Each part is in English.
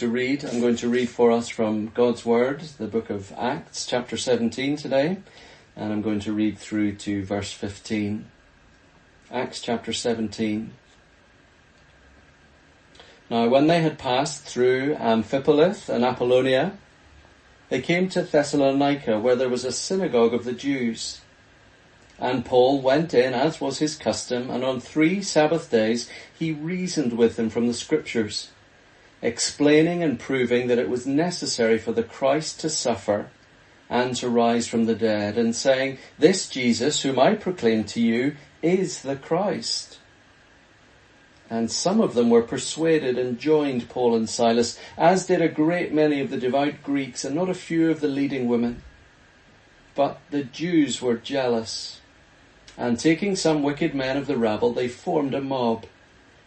to read. I'm going to read for us from God's Word, the book of Acts, chapter 17 today, and I'm going to read through to verse 15. Acts chapter 17. Now when they had passed through Amphipolis and Apollonia, they came to Thessalonica where there was a synagogue of the Jews. And Paul went in as was his custom, and on three Sabbath days he reasoned with them from the scriptures explaining and proving that it was necessary for the Christ to suffer and to rise from the dead, and saying, This Jesus, whom I proclaim to you, is the Christ. And some of them were persuaded and joined Paul and Silas, as did a great many of the devout Greeks and not a few of the leading women. But the Jews were jealous, and taking some wicked men of the rabble, they formed a mob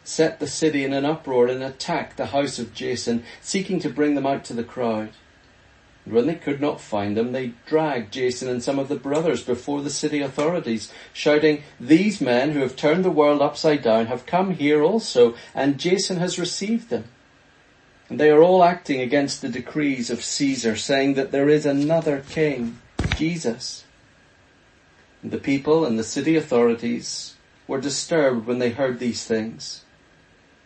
set the city in an uproar and attacked the house of Jason, seeking to bring them out to the crowd. And when they could not find them, they dragged Jason and some of the brothers before the city authorities, shouting, These men who have turned the world upside down have come here also, and Jason has received them. And they are all acting against the decrees of Caesar, saying that there is another king, Jesus. And the people and the city authorities were disturbed when they heard these things.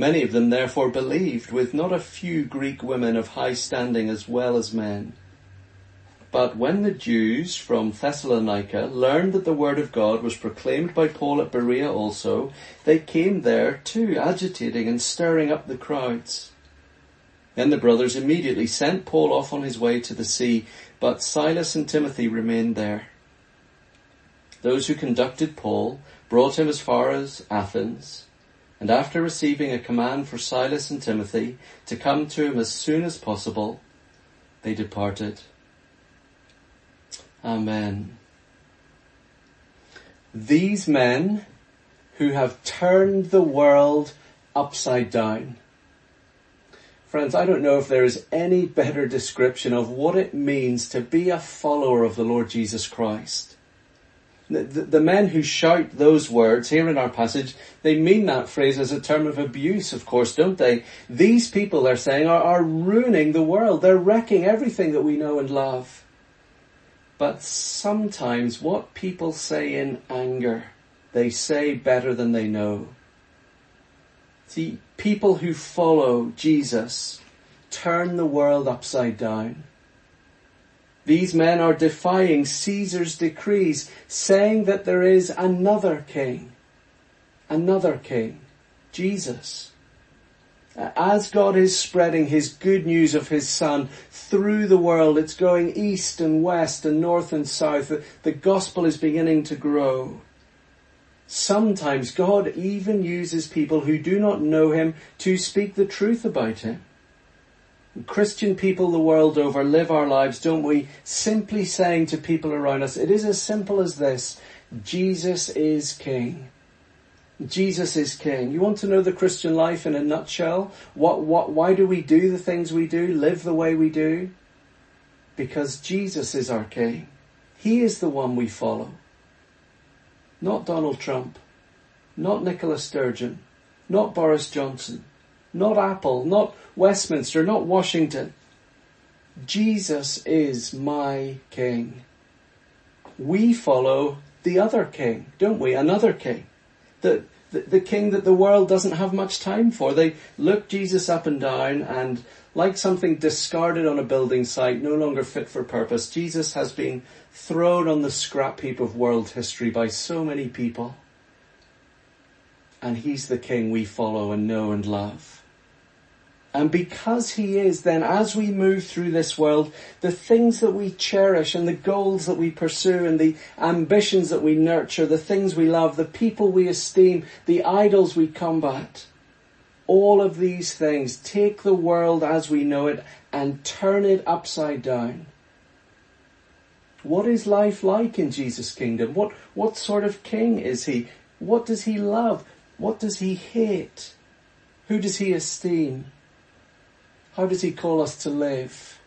Many of them therefore believed, with not a few Greek women of high standing as well as men. But when the Jews from Thessalonica learned that the word of God was proclaimed by Paul at Berea also, they came there too, agitating and stirring up the crowds. Then the brothers immediately sent Paul off on his way to the sea, but Silas and Timothy remained there. Those who conducted Paul brought him as far as Athens, and after receiving a command for Silas and Timothy to come to him as soon as possible, they departed. Amen. These men who have turned the world upside down. Friends, I don't know if there is any better description of what it means to be a follower of the Lord Jesus Christ the, the, men who shout those words here in our passage, they mean that phrase as a term of abuse, of course, don't they? These people, they're saying, are, are ruining the world. They're wrecking everything that we know and love. But sometimes what people say in anger, they say better than they know. See, people who follow Jesus turn the world upside down. These men are defying Caesar's decrees, saying that there is another king. Another king. Jesus. As God is spreading his good news of his son through the world, it's going east and west and north and south. The, gospel is beginning to grow. Sometimes God even uses people who do not know him to speak the truth about him. Christian people the world over live our lives, don't we? Simply saying to people around us, it is as simple as this. Jesus is King. Jesus is King. You want to know the Christian life in a nutshell? What, what, why do we do the things we do, live the way we do? Because Jesus is our King. He is the one we follow. Not Donald Trump. Not Nicola Sturgeon. Not Boris Johnson not Apple, not Westminster, not Washington. Jesus is my King. We follow the other King, don't we? Another King. The, the, the King that the world doesn't have much time for. They look Jesus up and down and like something discarded on a building site, no longer fit for purpose. Jesus has been thrown on the scrap heap of world history by so many people. And he's the king we follow and know and love. And because he is, then as we move through this world, the things that we cherish and the goals that we pursue and the ambitions that we nurture, the things we love, the people we esteem, the idols we combat, all of these things take the world as we know it and turn it upside down. What is life like in Jesus' kingdom? What, what sort of king is he? What does he love? What does he hate? Who does he esteem? How does he call us to live?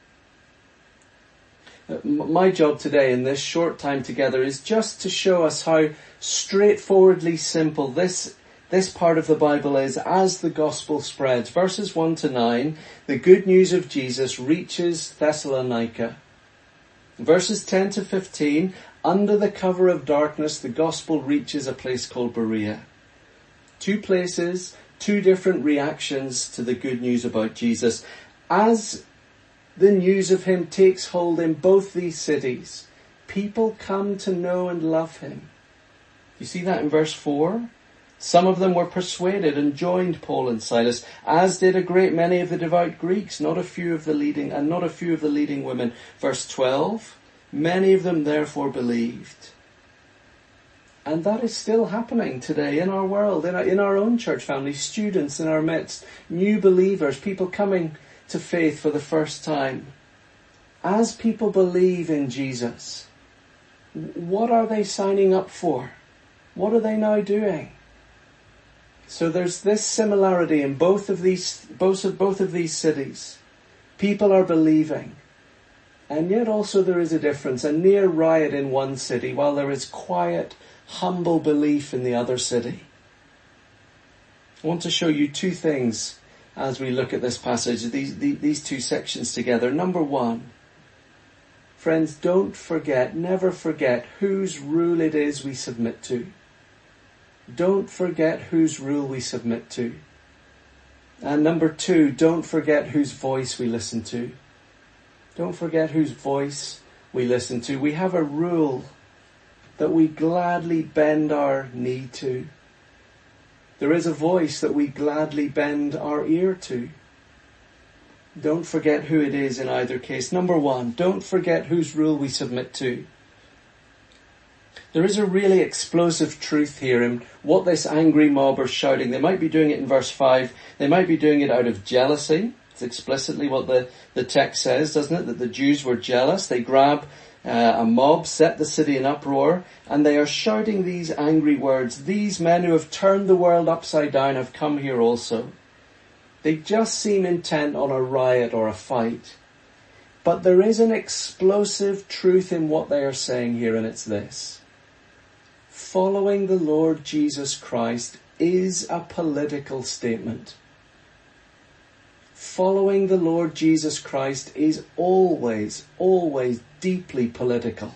Uh, my job today in this short time together is just to show us how straightforwardly simple this this part of the Bible is as the gospel spreads. Verses 1 to 9, the good news of Jesus reaches Thessalonica. Verses 10 to 15, under the cover of darkness, the gospel reaches a place called Berea. Two places, two different reactions to the good news about Jesus. As the news of him takes hold in both these cities, people come to know and love him. You see that in verse 4? Some of them were persuaded and joined Paul and Silas, as did a great many of the devout Greeks, not a few of the leading, and not a few of the leading women. Verse 12, many of them therefore believed. And that is still happening today in our world, in our, in our own church family, students in our midst, new believers, people coming to faith for the first time. As people believe in Jesus, what are they signing up for? What are they now doing? So there's this similarity in both of these, both of, both of these cities. People are believing. And yet also there is a difference, a near riot in one city, while there is quiet humble belief in the other city. I want to show you two things as we look at this passage, these, these two sections together. Number one, friends, don't forget, never forget whose rule it is we submit to. Don't forget whose rule we submit to. And number two, don't forget whose voice we listen to. Don't forget whose voice we listen to. We have a rule that we gladly bend our knee to. There is a voice that we gladly bend our ear to. Don't forget who it is in either case. Number one, don't forget whose rule we submit to. There is a really explosive truth here in what this angry mob are shouting. They might be doing it in verse 5. They might be doing it out of jealousy. It's explicitly what the, the text says, doesn't it? That the Jews were jealous. They grab uh, a mob set the city in uproar, and they are shouting these angry words. These men who have turned the world upside down have come here also. They just seem intent on a riot or a fight. But there is an explosive truth in what they are saying here, and it's this. Following the Lord Jesus Christ is a political statement following the Lord Jesus Christ is always, always deeply political.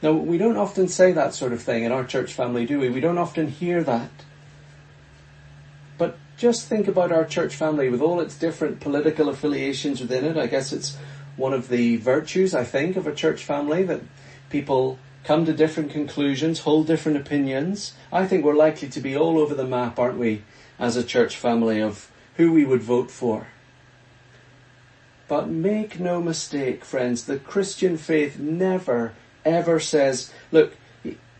Now, we don't often say that sort of thing in our church family, do we? We don't often hear that. But just think about our church family with all its different political affiliations within it. I guess it's one of the virtues, I think, of a church family that people come to different conclusions, hold different opinions. I think we're likely to be all over the map, aren't we, as a church family of who we would vote for. But make no mistake, friends, the Christian faith never, ever says, look,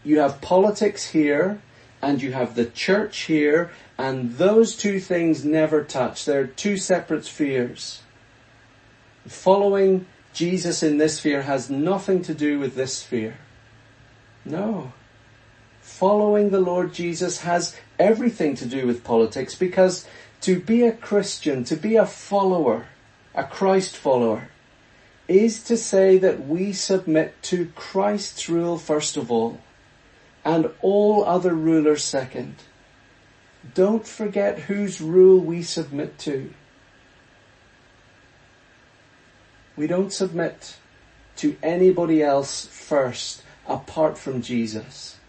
you have politics here and you have the church here and those two things never touch. They're two separate spheres. Following Jesus in this sphere has nothing to do with this sphere. No. Following the Lord Jesus has everything to do with politics because to be a Christian, to be a follower, a Christ follower, is to say that we submit to Christ's rule first of all, and all other rulers second. Don't forget whose rule we submit to. We don't submit to anybody else first apart from Jesus.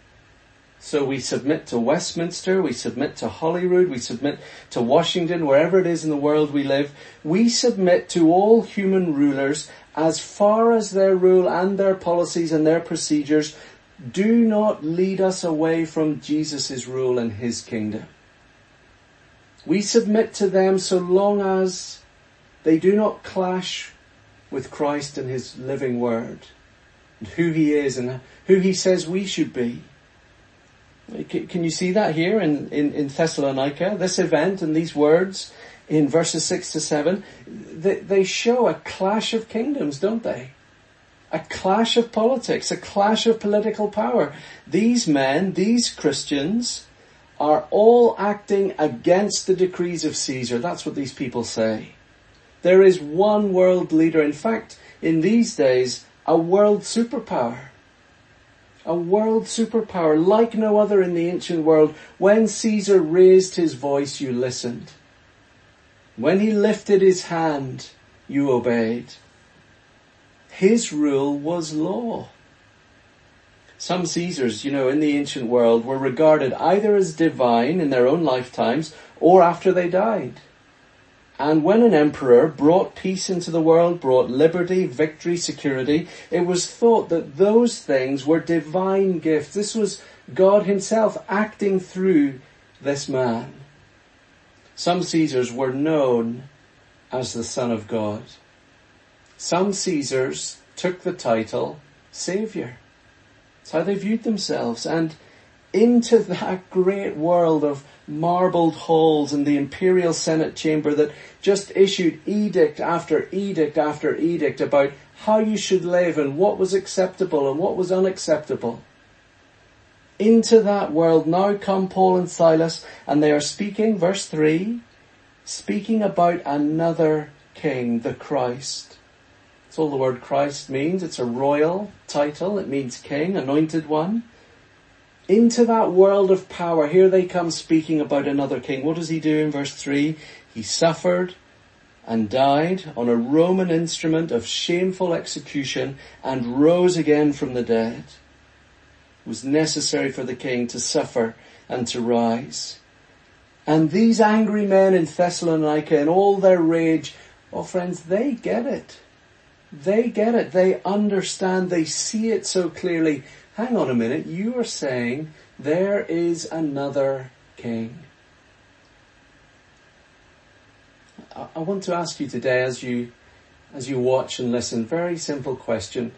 So we submit to Westminster, we submit to Holyrood, we submit to Washington, wherever it is in the world we live. We submit to all human rulers as far as their rule and their policies and their procedures do not lead us away from Jesus' rule and his kingdom. We submit to them so long as they do not clash with Christ and his living word and who he is and who he says we should be. Can you see that here in, in, in Thessalonica? This event and these words in verses 6 to 7, they, they show a clash of kingdoms, don't they? A clash of politics, a clash of political power. These men, these Christians, are all acting against the decrees of Caesar. That's what these people say. There is one world leader. In fact, in these days, a world superpower a world superpower like no other in the ancient world. When Caesar raised his voice, you listened. When he lifted his hand, you obeyed. His rule was law. Some Caesars, you know, in the ancient world were regarded either as divine in their own lifetimes or after they died. And when an emperor brought peace into the world, brought liberty, victory, security, it was thought that those things were divine gifts. This was God himself acting through this man. Some Caesars were known as the Son of God. Some Caesars took the title Saviour. That's how they viewed themselves. And into that great world of marbled halls and the imperial senate chamber that just issued edict after edict after edict about how you should live and what was acceptable and what was unacceptable. Into that world now come Paul and Silas and they are speaking, verse 3, speaking about another king, the Christ. That's all the word Christ means. It's a royal title. It means king, anointed one into that world of power. Here they come speaking about another king. What does he do in verse 3? He suffered and died on a Roman instrument of shameful execution and rose again from the dead. It was necessary for the king to suffer and to rise. And these angry men in Thessalonica in all their rage, oh friends, they get it. They get it. They understand. They see it so clearly hang on a minute, you are saying there is another king. I want to ask you today as you, as you watch and listen, very simple question.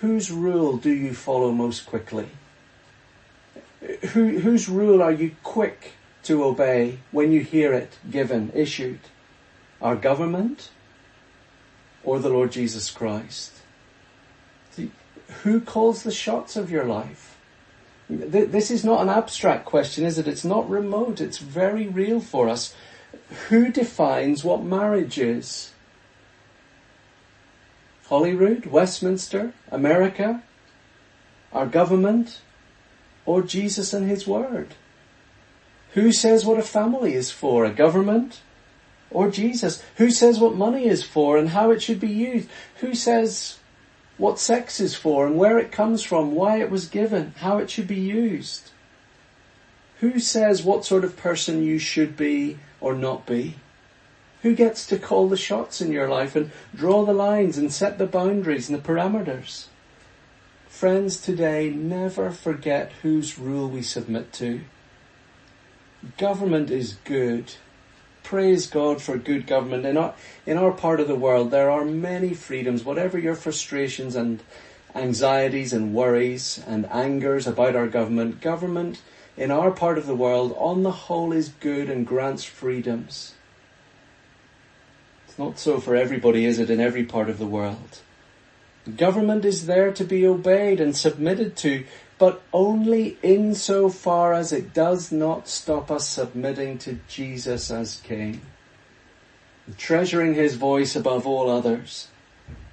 Whose rule do you follow most quickly? Who, whose rule are you quick to obey when you hear it given, issued? Our government or the Lord Jesus Christ? Who calls the shots of your life? This is not an abstract question, is it? It's not remote. It's very real for us. Who defines what marriage is? Holyrood, Westminster, America, our government, or Jesus and His Word? Who says what a family is for? A government or Jesus? Who says what money is for and how it should be used? Who says what sex is for and where it comes from, why it was given, how it should be used. Who says what sort of person you should be or not be? Who gets to call the shots in your life and draw the lines and set the boundaries and the parameters? Friends, today never forget whose rule we submit to. Government is good praise God for good government. In our, in our part of the world, there are many freedoms, whatever your frustrations and anxieties and worries and angers about our government, government in our part of the world on the whole is good and grants freedoms. It's not so for everybody, is it, in every part of the world? Government is there to be obeyed and submitted to but only insofar as it does not stop us submitting to Jesus as King, treasuring His voice above all others.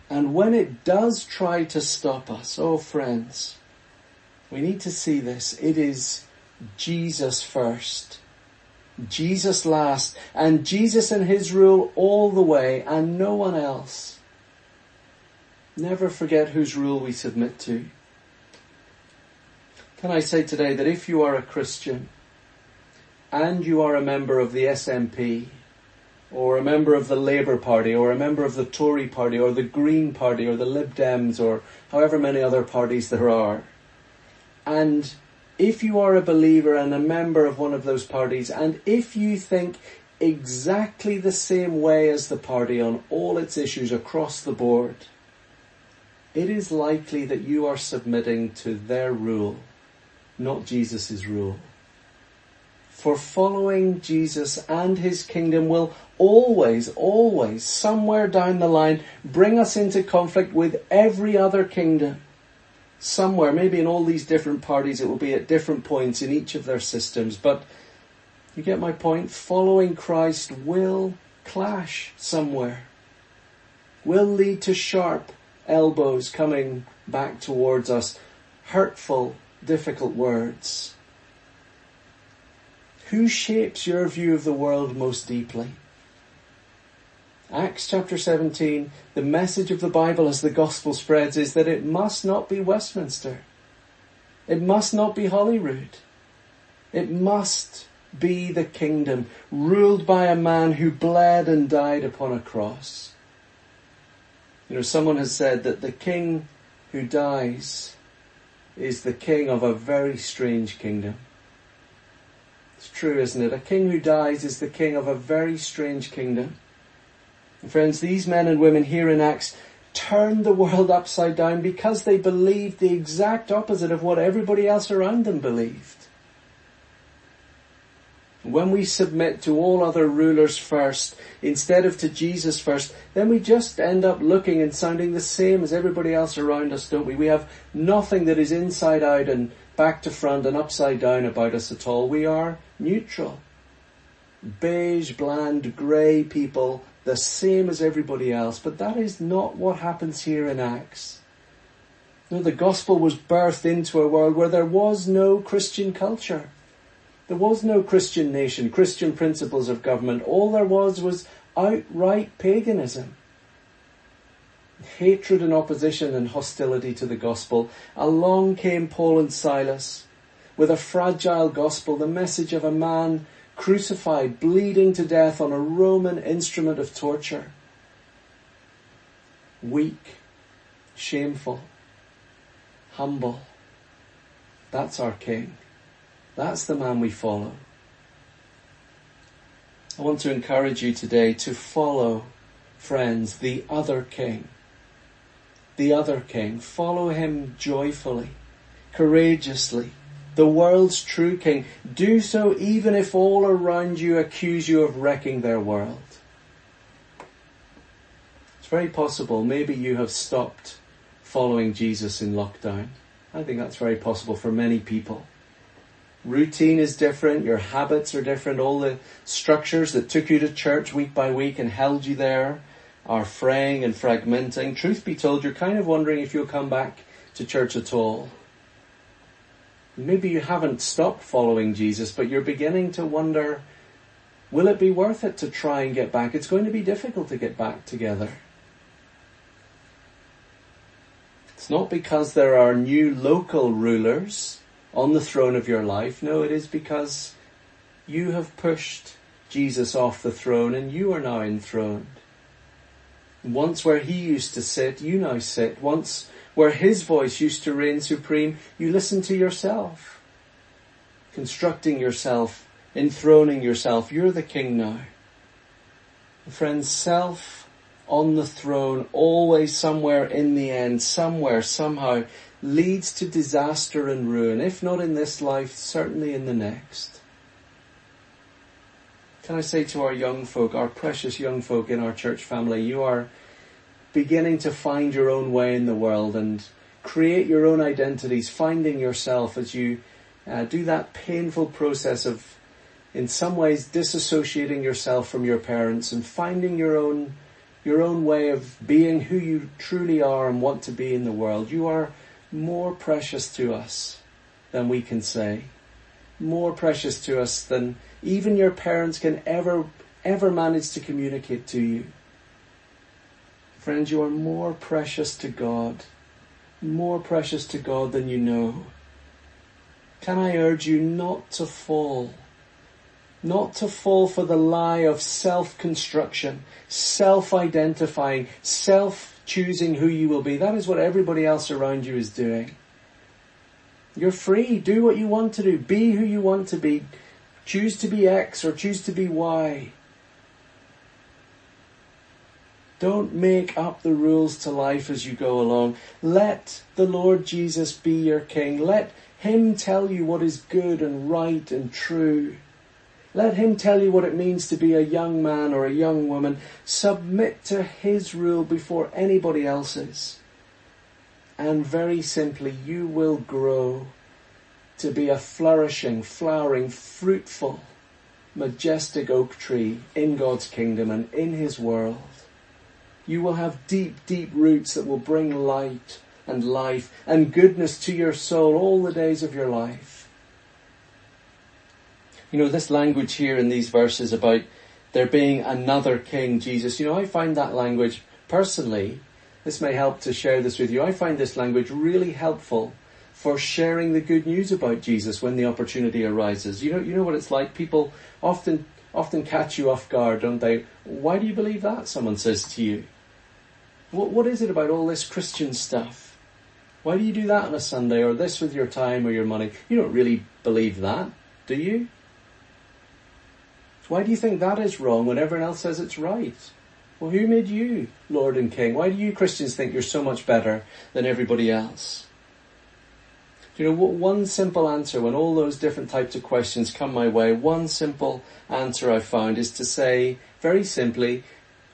And when it does try to stop us, oh friends, we need to see this. It is Jesus first. Jesus last. And Jesus and His rule all the way and no one else. Never forget whose rule we submit to. Can I say today that if you are a Christian and you are a member of the SNP or a member of the Labour Party or a member of the Tory Party or the Green Party or the Lib Dems or however many other parties there are, and if you are a believer and a member of one of those parties, and if you think exactly the same way as the party on all its issues across the board, it is likely that you are submitting to their rule, not Jesus' rule. For following Jesus and his kingdom will always, always, somewhere down the line, bring us into conflict with every other kingdom somewhere, maybe in all these different parties, it will be at different points in each of their systems. But you get my point? Following Christ will clash somewhere, will lead to sharp elbows coming back towards us, hurtful, difficult words. Who shapes your view of the world most deeply? Acts chapter 17, the message of the Bible as the gospel spreads is that it must not be Westminster. It must not be Holyrood. It must be the kingdom ruled by a man who bled and died upon a cross. You know, someone has said that the king who dies is the king of a very strange kingdom. It's true, isn't it? A king who dies is the king of a very strange kingdom. And friends, these men and women here in Acts turned the world upside down because they believed the exact opposite of what everybody else around them believed. When we submit to all other rulers first, instead of to Jesus first, then we just end up looking and sounding the same as everybody else around us, don't we? We have nothing that is inside out and back to front and upside down about us at all. We are neutral. Beige, bland, grey people the same as everybody else, but that is not what happens here in Acts. No, the gospel was birthed into a world where there was no Christian culture. There was no Christian nation, Christian principles of government. All there was was outright paganism. Hatred and opposition and hostility to the gospel. Along came Paul and Silas with a fragile gospel, the message of a man crucified, bleeding to death on a Roman instrument of torture. Weak, shameful, humble. That's our King. That's the man we follow. I want to encourage you today to follow, friends, the other King. The other King. Follow him joyfully, courageously, the world's true king. Do so even if all around you accuse you of wrecking their world. It's very possible maybe you have stopped following Jesus in lockdown. I think that's very possible for many people. Routine is different, your habits are different, all the structures that took you to church week by week and held you there are fraying and fragmenting. Truth be told, you're kind of wondering if you'll come back to church at all. Maybe you haven't stopped following Jesus, but you're beginning to wonder, will it be worth it to try and get back? It's going to be difficult to get back together. It's not because there are new local rulers on the throne of your life. No, it is because you have pushed Jesus off the throne and you are now enthroned. Once where he used to sit, you now sit. Once where his voice used to reign supreme, you listen to yourself. Constructing yourself, enthroning yourself. You're the king now. Friends, self on the throne, always somewhere in the end, somewhere, somehow, leads to disaster and ruin. If not in this life, certainly in the next. Can I say to our young folk, our precious young folk in our church family, you are beginning to find your own way in the world and create your own identities, finding yourself as you uh, do that painful process of, in some ways, disassociating yourself from your parents and finding your own, your own way of being who you truly are and want to be in the world. You are more precious to us than we can say. More precious to us than even your parents can ever, ever manage to communicate to you. Friends, you are more precious to God, more precious to God than you know. can I urge you not to fall? Not to fall for the lie of self-construction, self-identifying, self-choosing who you will be. That is what everybody else around you is doing. You're free. Do what you want to do. Be who you want to be. Choose to be X or choose to be Y. Don't make up the rules to life as you go along. Let the Lord Jesus be your King. Let Him tell you what is good and right and true. Let Him tell you what it means to be a young man or a young woman. Submit to His rule before anybody else's. And very simply, you will grow to be a flourishing, flowering, fruitful, majestic oak tree in God's kingdom and in His world. You will have deep, deep roots that will bring light and life and goodness to your soul all the days of your life. You know, this language here in these verses about there being another king, Jesus, you know, I find that language personally, this may help to share this with you, I find this language really helpful for sharing the good news about Jesus when the opportunity arises. You know, you know what it's like? People often often catch you off guard, don't they? Why do you believe that? Someone says to you. What, what is it about all this Christian stuff? Why do you do that on a Sunday or this with your time or your money? You don't really believe that, do you? Why do you think that is wrong when everyone else says it's right? Well, who made you Lord and King? Why do you Christians think you're so much better than everybody else? Do you know, what one simple answer when all those different types of questions come my way, one simple answer I've found is to say, very simply,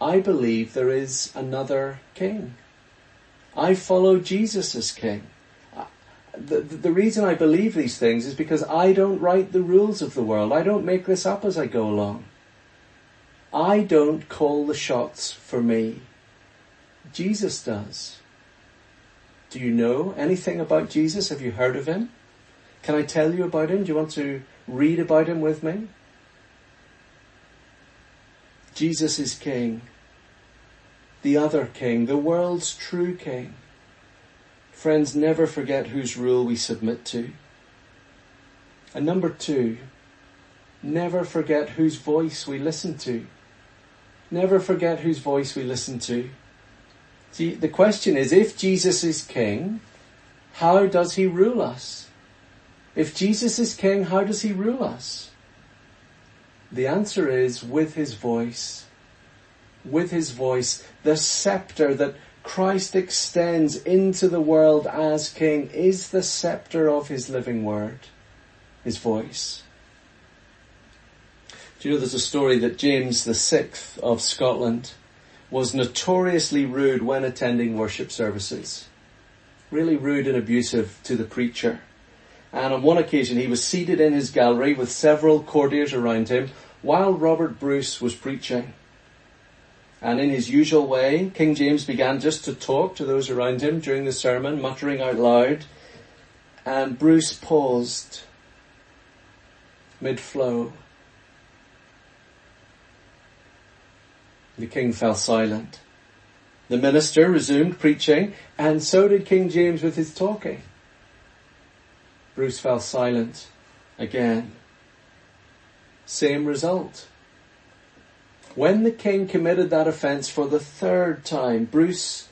I believe there is another king. I follow Jesus as king. The, the reason I believe these things is because I don't write the rules of the world. I don't make this up as I go along. I don't call the shots for me. Jesus does. Do you know anything about Jesus? Have you heard of him? Can I tell you about him? Do you want to read about him with me? Jesus is King. The other King, the world's true King. Friends, never forget whose rule we submit to. And number two, never forget whose voice we listen to. Never forget whose voice we listen to. See, the question is, if Jesus is king, how does he rule us? If Jesus is king, how does he rule us? The answer is with his voice. With his voice, the scepter that Christ extends into the world as king is the scepter of his living word, his voice. Do you know there's a story that James VI of Scotland was notoriously rude when attending worship services. Really rude and abusive to the preacher. And on one occasion he was seated in his gallery with several courtiers around him while Robert Bruce was preaching. And in his usual way, King James began just to talk to those around him during the sermon, muttering out loud. And Bruce paused mid-flow The king fell silent. The minister resumed preaching, and so did King James with his talking. Bruce fell silent again. Same result. When the king committed that offence for the third time, Bruce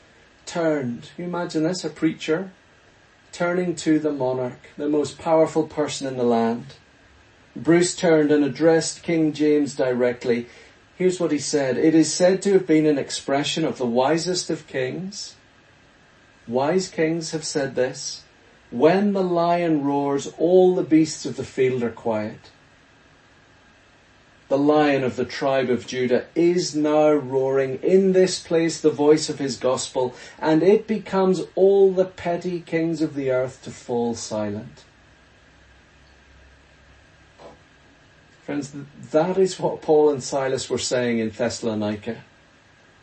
turned. Can you imagine this? A preacher turning to the monarch, the most powerful person in the land. Bruce turned and addressed King James directly. Here's what he said. It is said to have been an expression of the wisest of kings. Wise kings have said this. When the lion roars, all the beasts of the field are quiet. The lion of the tribe of Judah is now roaring in this place the voice of his gospel, and it becomes all the petty kings of the earth to fall silent. Friends, that is what Paul and Silas were saying in Thessalonica.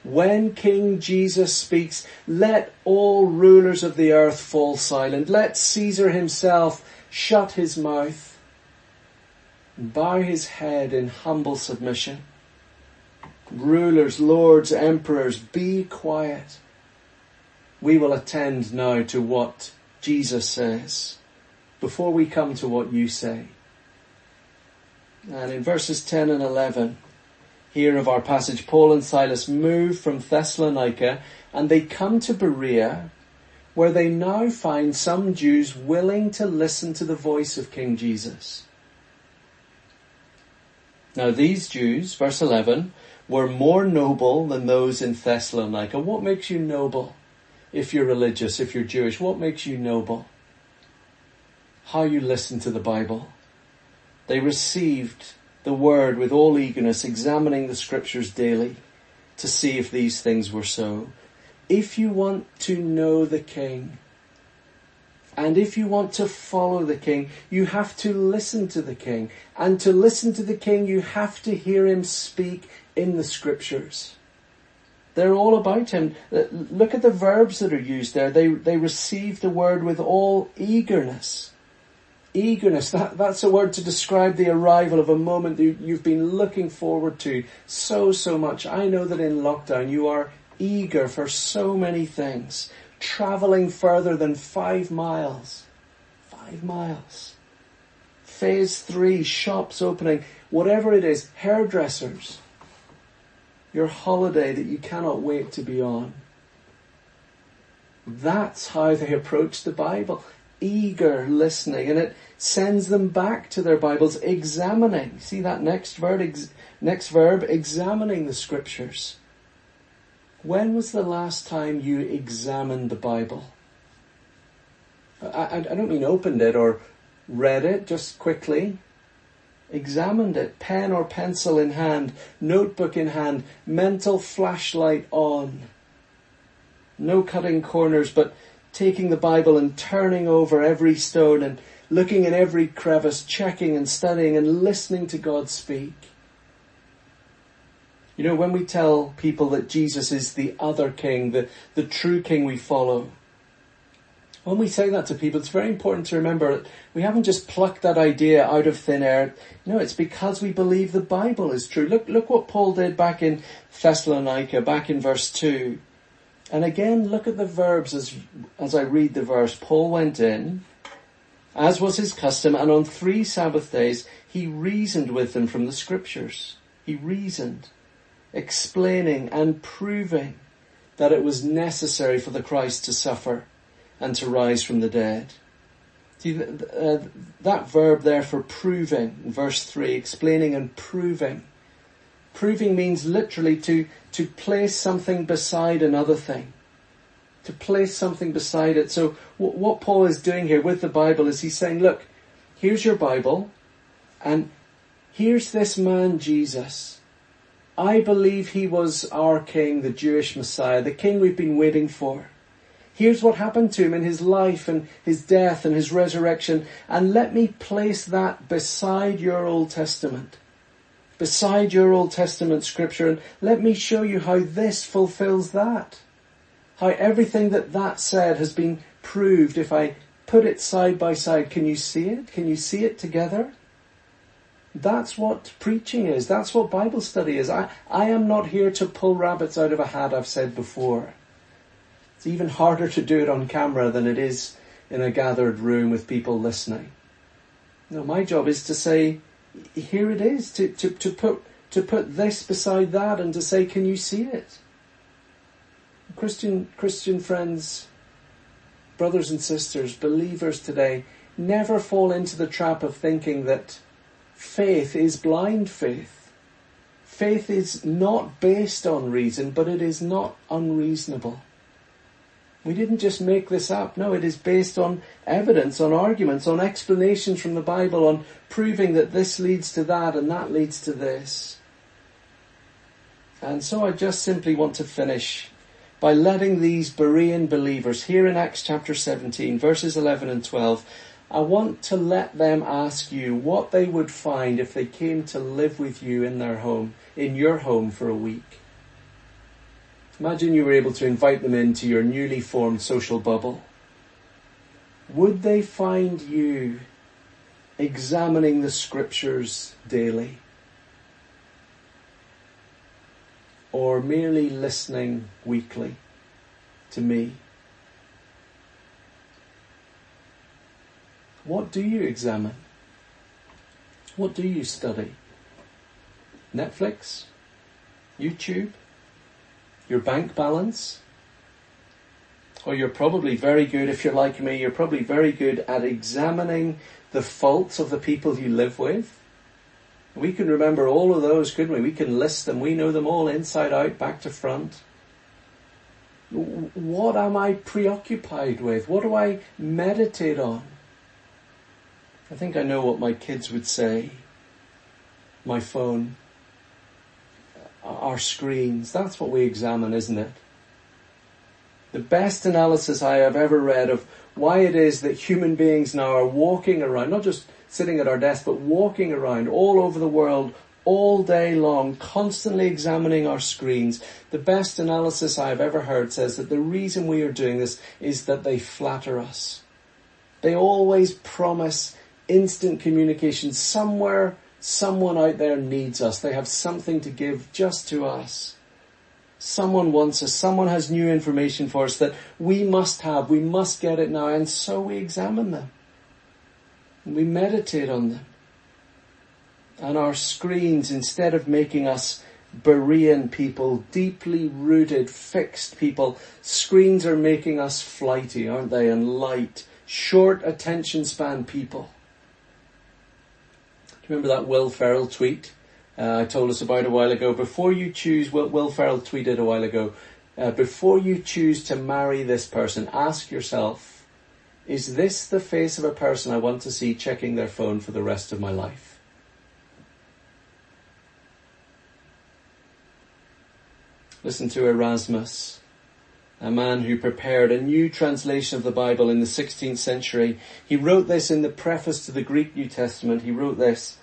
When King Jesus speaks, let all rulers of the earth fall silent. Let Caesar himself shut his mouth bow his head in humble submission. Rulers, lords, emperors, be quiet. We will attend now to what Jesus says. before we come to what you say. And in verses 10 and 11, here of our passage, Paul and Silas move from Thessalonica and they come to Berea where they now find some Jews willing to listen to the voice of King Jesus. Now these Jews, verse 11, were more noble than those in Thessalonica. What makes you noble? If you're religious, if you're Jewish, what makes you noble? How you listen to the Bible. They received the word with all eagerness, examining the scriptures daily to see if these things were so. If you want to know the King, and if you want to follow the King, you have to listen to the King. And to listen to the King, you have to hear him speak in the scriptures. They're all about him. Uh, look at the verbs that are used there. They, they receive the word with all eagerness eagerness. That, that's a word to describe the arrival of a moment that you've been looking forward to so, so much. I know that in lockdown you are eager for so many things. Traveling further than five miles. Five miles. Phase three, shops opening, whatever it is, hairdressers. Your holiday that you cannot wait to be on. That's how they approach the Bible eager listening and it sends them back to their Bibles examining. See that next verb, ex- next verb, examining the scriptures. When was the last time you examined the Bible? I, I don't mean opened it or read it, just quickly. Examined it, pen or pencil in hand, notebook in hand, mental flashlight on. No cutting corners, but taking the Bible and turning over every stone and looking in every crevice, checking and studying and listening to God speak. You know, when we tell people that Jesus is the other king, the, the true king we follow, when we say that to people, it's very important to remember that we haven't just plucked that idea out of thin air. No, it's because we believe the Bible is true. Look, look what Paul did back in Thessalonica, back in verse 2. And again, look at the verbs as, as I read the verse. Paul went in, as was his custom, and on three Sabbath days he reasoned with them from the scriptures. He reasoned, explaining and proving that it was necessary for the Christ to suffer and to rise from the dead. See, uh, that verb there for proving, verse 3, explaining and proving. Proving means literally to, to place something beside another thing. To place something beside it. So w- what Paul is doing here with the Bible is he's saying, look, here's your Bible and here's this man Jesus. I believe he was our king, the Jewish Messiah, the king we've been waiting for. Here's what happened to him in his life and his death and his resurrection. And let me place that beside your Old Testament beside your Old Testament scripture and let me show you how this fulfills that. How everything that that said has been proved if I put it side by side. Can you see it? Can you see it together? That's what preaching is. That's what Bible study is. I, I am not here to pull rabbits out of a hat, I've said before. It's even harder to do it on camera than it is in a gathered room with people listening. No, my job is to say, here it is to, to, to put to put this beside that and to say, can you see it? Christian Christian friends, brothers and sisters, believers today, never fall into the trap of thinking that faith is blind faith. Faith is not based on reason, but it is not unreasonable. We didn't just make this up. No, it is based on evidence, on arguments, on explanations from the Bible, on proving that this leads to that and that leads to this. And so I just simply want to finish by letting these Berean believers here in Acts chapter 17, verses 11 and 12, I want to let them ask you what they would find if they came to live with you in their home, in your home for a week. Imagine you were able to invite them into your newly formed social bubble. Would they find you examining the scriptures daily? Or merely listening weekly to me? What do you examine? What do you study? Netflix? YouTube? Your bank balance? Or you're probably very good, if you're like me, you're probably very good at examining the faults of the people you live with. We can remember all of those, couldn't we? We can list them. We know them all inside out, back to front. What am I preoccupied with? What do I meditate on? I think I know what my kids would say. My phone. Our screens. That's what we examine, isn't it? The best analysis I have ever read of why it is that human beings now are walking around, not just sitting at our desk, but walking around all over the world all day long, constantly examining our screens. The best analysis I've ever heard says that the reason we are doing this is that they flatter us. They always promise instant communication. Somewhere, someone out there needs us. They have something to give just to us. Someone wants us. Someone has new information for us that we must have. We must get it now. And so we examine them. We meditate on them. And our screens, instead of making us Berean people, deeply rooted, fixed people, screens are making us flighty, aren't they? And light, short attention span people. Remember that Will Ferrell tweet? uh, I told us about a while ago. Before you choose, Will, Will Ferrell tweeted a while ago, uh, before you choose to marry this person, ask yourself, is this the face of a person I want to see checking their phone for the rest of my life? Listen to Erasmus, a man who prepared a new translation of the Bible in the 16th century. He wrote this in the preface to the Greek New Testament. He wrote this,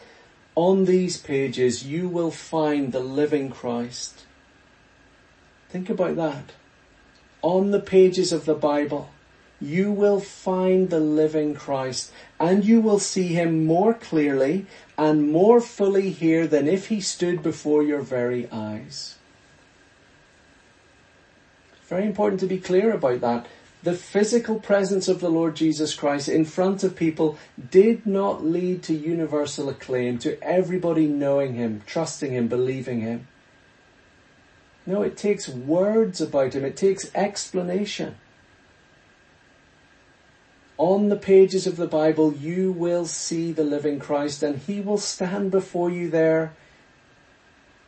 on these pages, you will find the living Christ. Think about that. On the pages of the Bible, you will find the living Christ and you will see him more clearly and more fully here than if he stood before your very eyes. Very important to be clear about that the physical presence of the Lord Jesus Christ in front of people did not lead to universal acclaim, to everybody knowing him, trusting him, believing him. No, it takes words about him. It takes explanation. On the pages of the Bible, you will see the living Christ and he will stand before you there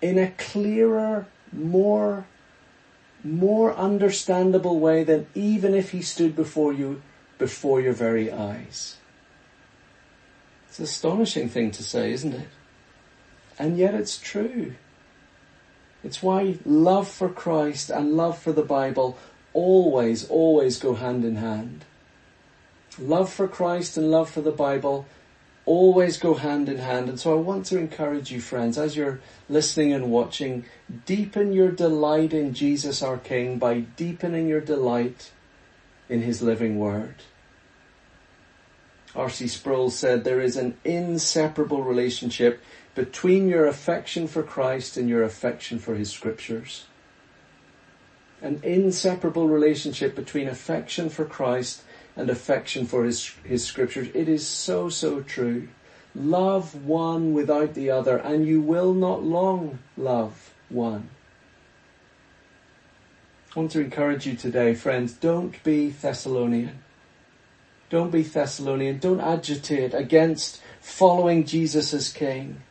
in a clearer, more more understandable way than even if he stood before you, before your very eyes. It's an astonishing thing to say, isn't it? And yet it's true. It's why love for Christ and love for the Bible always, always go hand in hand. Love for Christ and love for the Bible always go hand in hand. And so I want to encourage you, friends, as you're listening and watching, deepen your delight in Jesus our King by deepening your delight in His living Word. R.C. Sproul said there is an inseparable relationship between your affection for Christ and your affection for His Scriptures. An inseparable relationship between affection for Christ and affection for his, his scriptures. It is so, so true. Love one without the other, and you will not long love one. I want to encourage you today, friends, don't be Thessalonian. Don't be Thessalonian. Don't agitate against following Jesus as King.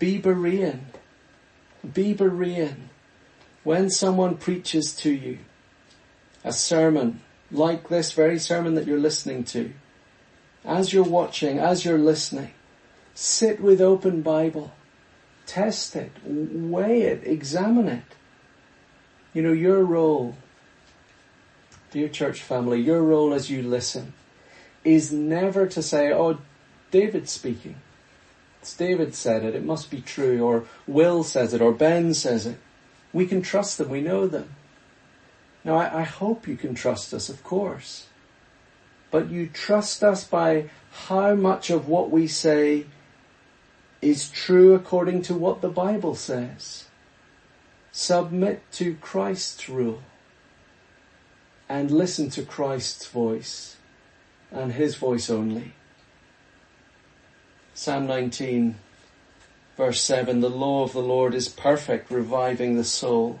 Be Berean. Be Berean. When someone preaches to you a sermon like this very sermon that you're listening to, as you're watching, as you're listening, sit with open Bible, test it, weigh it, examine it. You know, your role, dear church family, your role as you listen is never to say, oh, David's speaking. It's David said it, it must be true, or Will says it, or Ben says it. We can trust them, we know them. Now, I, I hope you can trust us, of course. But you trust us by how much of what we say is true according to what the Bible says. Submit to Christ's rule and listen to Christ's voice and His voice only. Psalm 19 verse 7, the law of the Lord is perfect, reviving the soul.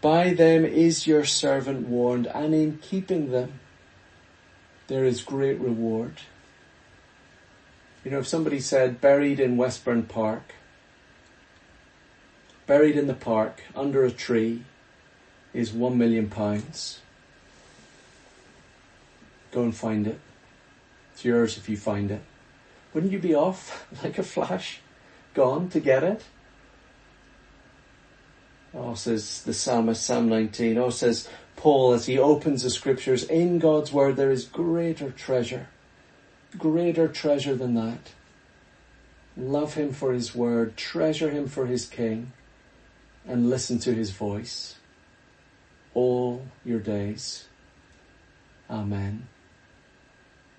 By them is your servant warned, and in keeping them there is great reward. You know, if somebody said buried in Westburn Park, buried in the park under a tree is one million pounds. Go and find it. It's yours if you find it. Wouldn't you be off like a flash, gone to get it? Oh, says the psalmist, Psalm 19. Oh, says Paul as he opens the scriptures, in God's word there is greater treasure. Greater treasure than that. Love him for his word, treasure him for his king, and listen to his voice all your days. Amen.